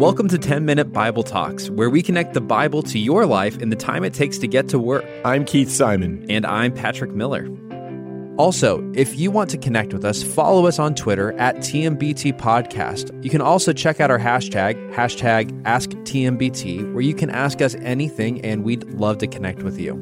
Welcome to 10 Minute Bible Talks, where we connect the Bible to your life in the time it takes to get to work. I'm Keith Simon. And I'm Patrick Miller. Also, if you want to connect with us, follow us on Twitter at TMBT Podcast. You can also check out our hashtag, hashtag AskTMBT, where you can ask us anything and we'd love to connect with you.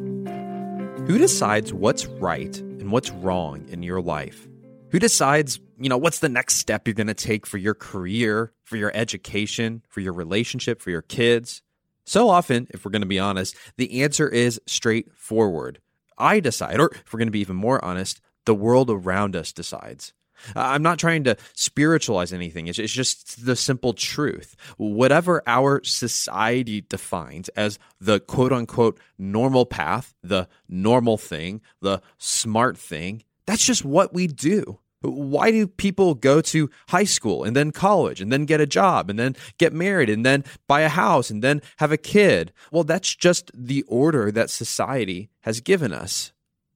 Who decides what's right and what's wrong in your life? Who decides, you know, what's the next step you're going to take for your career, for your education, for your relationship, for your kids? So often, if we're going to be honest, the answer is straightforward. I decide, or if we're going to be even more honest, the world around us decides. I'm not trying to spiritualize anything. It's, just the simple truth. Whatever our society defines as the quote unquote normal path, the normal thing, the smart thing, that's just what we do. Why do people go to high school and then college and then get a job and then get married and then buy a house and then have a kid? Well, that's just the order that society has given us.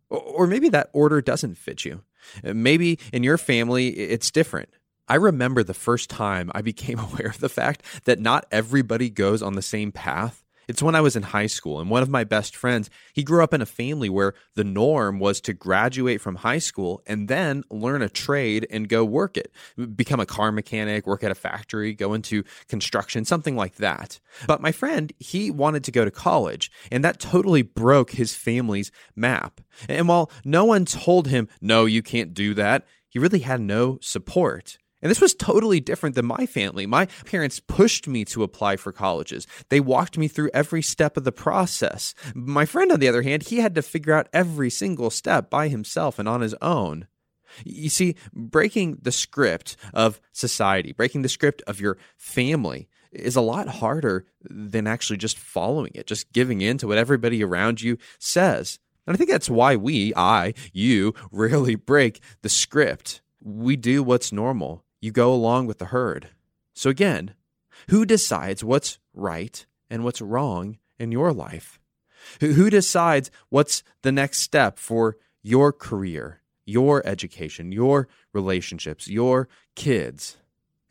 Or maybe that order doesn't fit you. Maybe in your family, it's different. I remember the first time I became aware of the fact that not everybody goes on the same path it's when I was in high school, and one of my best friends, he grew up in a family where the norm was to graduate from high school and then learn a trade and go work it, become a car mechanic, work at a factory, go into construction, something like that. But my friend, he wanted to go to college, and that totally broke his family's map. And while no one told him, no, you can't do that, he really had no support. And this was totally different than my family. My parents pushed me to apply for colleges. They walked me through every step of the process. My friend, on the other hand, he had to figure out every single step by himself and on his own. You see, breaking the script of society, breaking the script of your family, is a lot harder than actually just following it, just giving in to what everybody around you says. And I think that's why we, I, you, rarely break the script. We do what's normal you go along with the herd. So again, who decides what's right and what's wrong in your life? Who decides what's the next step for your career, your education, your relationships, your kids?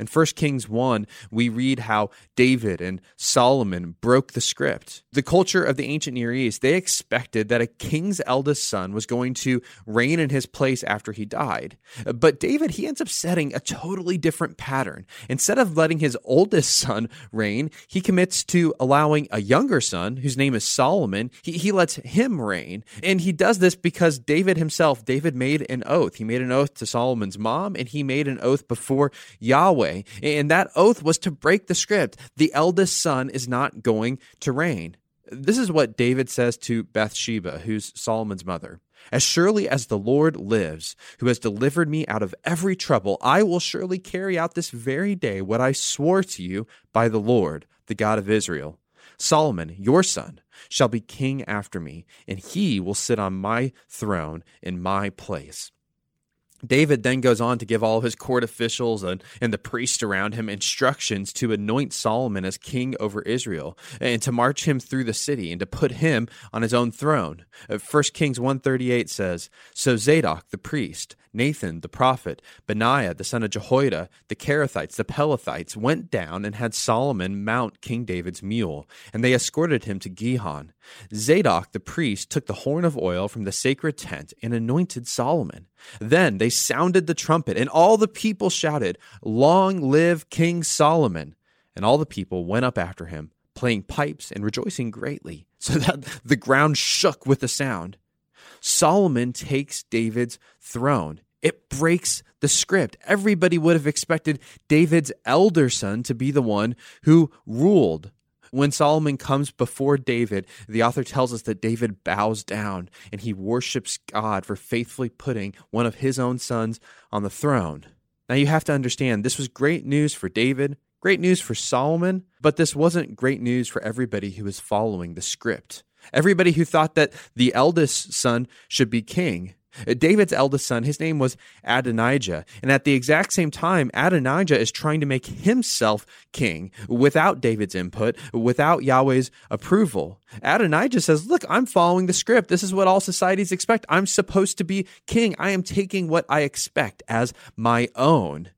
In 1 Kings 1, we read how David and Solomon broke the script. The culture of the ancient Near East, they expected that a king's eldest son was going to reign in his place after he died. But David, he ends up setting a totally different pattern. Instead of letting his oldest son reign, he commits to allowing a younger son, whose name is Solomon, he, he lets him reign. And he does this because David himself, David made an oath. He made an oath to Solomon's mom, and he made an oath before Yahweh way. And that oath was to break the script. The eldest son is not going to reign. This is what David says to Bathsheba, who's Solomon's mother. As surely as the Lord lives, who has delivered me out of every trouble, I will surely carry out this very day what I swore to you by the Lord, the God of Israel. Solomon, your son, shall be king after me, and he will sit on my throne in my place. David then goes on to give all his court officials and, and the priests around him instructions to anoint Solomon as king over Israel and to march him through the city and to put him on his own throne. 1 uh, Kings 138 says, So Zadok the priest, Nathan the prophet, Benaiah the son of Jehoiada, the Kerethites, the Pelethites went down and had Solomon mount King David's mule, and they escorted him to Gihon. Zadok the priest took the horn of oil from the sacred tent and anointed Solomon. Then they sounded the trumpet, and all the people shouted, Long live King Solomon! And all the people went up after him, playing pipes and rejoicing greatly, so that the ground shook with the sound. Solomon takes David's throne. It breaks the script. Everybody would have expected David's elder son to be the one who ruled. When Solomon comes before David, the author tells us that David bows down and he worships God for faithfully putting one of his own sons on the throne. Now you have to understand, this was great news for David, great news for Solomon, but this wasn't great news for everybody who was following the script. Everybody who thought that the eldest son should be king. David's eldest son, his name was Adonijah. And at the exact same time, Adonijah is trying to make himself king without David's input, without Yahweh's approval. Adonijah says, Look, I'm following the script. This is what all societies expect. I'm supposed to be king. I am taking what I expect as my own.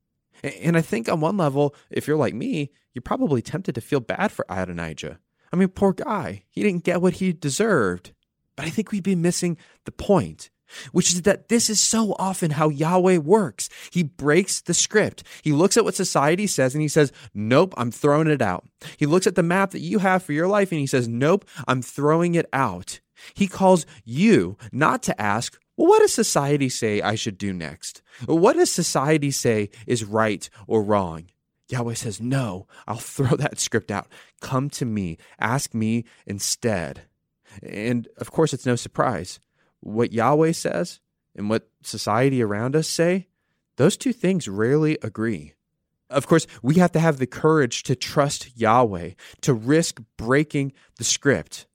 And I think on one level, if you're like me, you're probably tempted to feel bad for Adonijah. I mean, poor guy. He didn't get what he deserved. But I think we'd be missing the point, which is that this is so often how Yahweh works. He breaks the script. He looks at what society says and he says, Nope, I'm throwing it out. He looks at the map that you have for your life and he says, Nope, I'm throwing it out. He calls you not to ask, well, what does society say I should do next? What does society say is right or wrong? Yahweh says, No, I'll throw that script out. Come to me. Ask me instead. And of course, it's no surprise. What Yahweh says and what society around us say, those two things rarely agree. Of course, we have to have the courage to trust Yahweh, to risk breaking the script.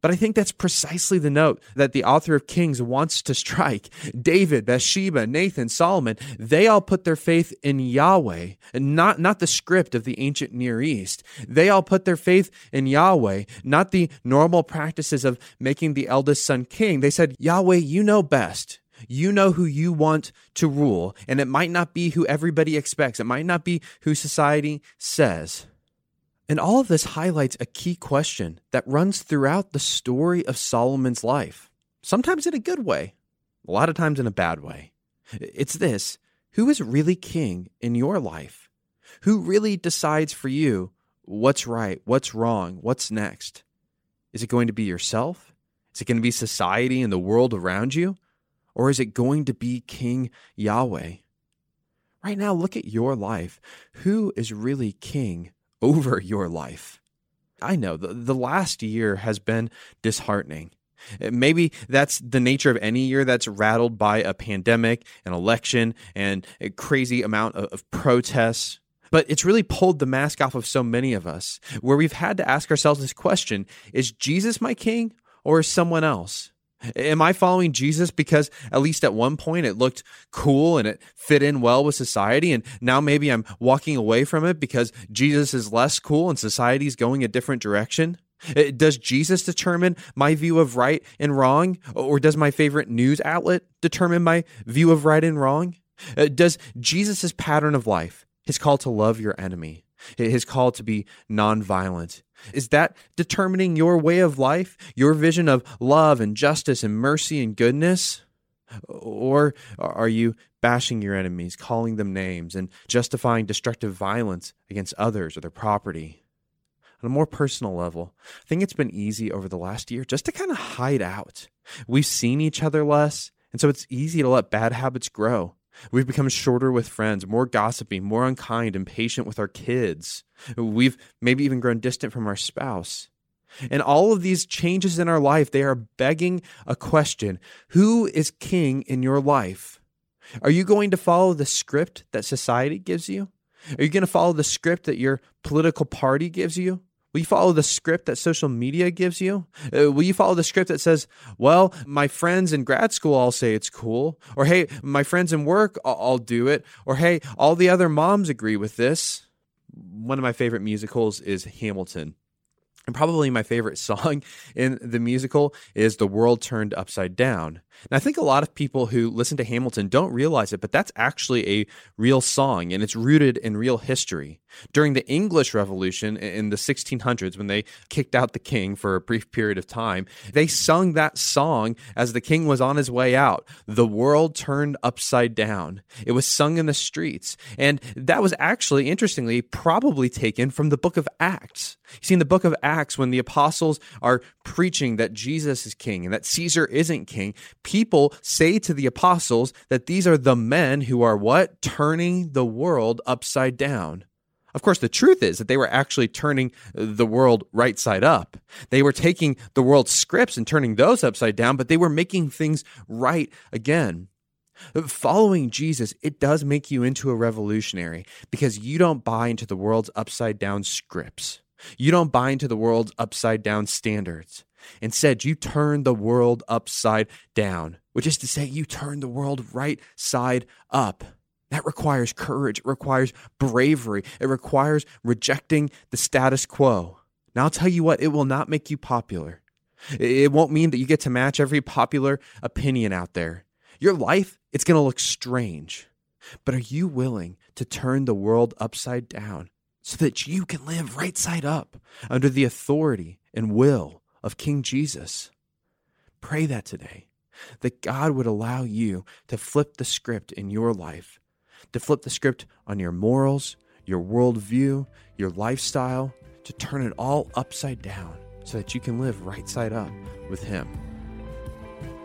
But I think that's precisely the note that the author of Kings wants to strike. David, Bathsheba, Nathan, Solomon, they all put their faith in Yahweh, not, not the script of the ancient Near East. They all put their faith in Yahweh, not the normal practices of making the eldest son king. They said, Yahweh, you know best. You know who you want to rule, and it might not be who everybody expects. It might not be who society says. And all of this highlights a key question that runs throughout the story of Solomon's life, sometimes in a good way, a lot of times in a bad way. It's this who is really king in your life? Who really decides for you what's right, what's wrong, what's next? Is it going to be yourself? Is it going to be society and the world around you? Or is it going to be King Yahweh? Right now, look at your life. Who is really king over your life. I know the, the last year has been disheartening. Maybe that's the nature of any year that's rattled by a pandemic, an election, and a crazy amount of, of protests. But it's really pulled the mask off of so many of us, where we've had to ask ourselves this question Is Jesus my king or is someone else? Am I following Jesus because at least at one point it looked cool and it fit in well with society and now maybe I'm walking away from it because Jesus is less cool and society's going a different direction? Uh, does Jesus determine my view of right and wrong or does my favorite news outlet determine my view of right and wrong? Uh, does Jesus' pattern of life, his call to love your enemy, his call to be nonviolent, is that determining your way of life, your vision of love and justice and mercy and goodness? Or are you bashing your enemies, calling them names, and justifying destructive violence against others or their property? On a more personal level, I think it's been easy over the last year just to kind of hide out. We've seen each other less, and so it's easy to let bad habits grow. We've become shorter with friends, more gossipy, more unkind, impatient with our kids. We've maybe even grown distant from our spouse. And all of these changes in our life, they are begging a question Who is king in your life? Are you going to follow the script that society gives you? Are you going to follow the script that your political party gives you? Will you follow the script that social media gives you? Uh, will you follow the script that says, well, my friends in grad school all say it's cool? Or, hey, my friends in work, I'll, I'll do it. Or, hey, all the other moms agree with this. One of my favorite musicals is Hamilton. And probably my favorite song in the musical is The World Turned Upside Down. And I think a lot of people who listen to Hamilton don't realize it, but that's actually a real song and it's rooted in real history. During the English Revolution in the 1600s, when they kicked out the king for a brief period of time, they sung that song as the king was on his way out. The world turned upside down. It was sung in the streets. And that was actually, interestingly, probably taken from the book of Acts. You see, in the book of Acts, when the apostles are preaching that Jesus is king and that Caesar isn't king, people say to the apostles that these are the men who are what? Turning the world upside down. Of course, the truth is that they were actually turning the world right side up. They were taking the world's scripts and turning those upside down, but they were making things right again. Following Jesus, it does make you into a revolutionary because you don't buy into the world's upside down scripts. You don't bind to the world's upside down standards. Instead, you turn the world upside down, which is to say, you turn the world right side up. That requires courage. It requires bravery. It requires rejecting the status quo. Now, I'll tell you what, it will not make you popular. It won't mean that you get to match every popular opinion out there. Your life, it's going to look strange. but are you willing to turn the world upside down so that you can live right side up under the authority and will of King Jesus? Pray that today, that God would allow you to flip the script in your life, to flip the script on your morals, your worldview, your lifestyle, to turn it all upside down so that you can live right side up with Him.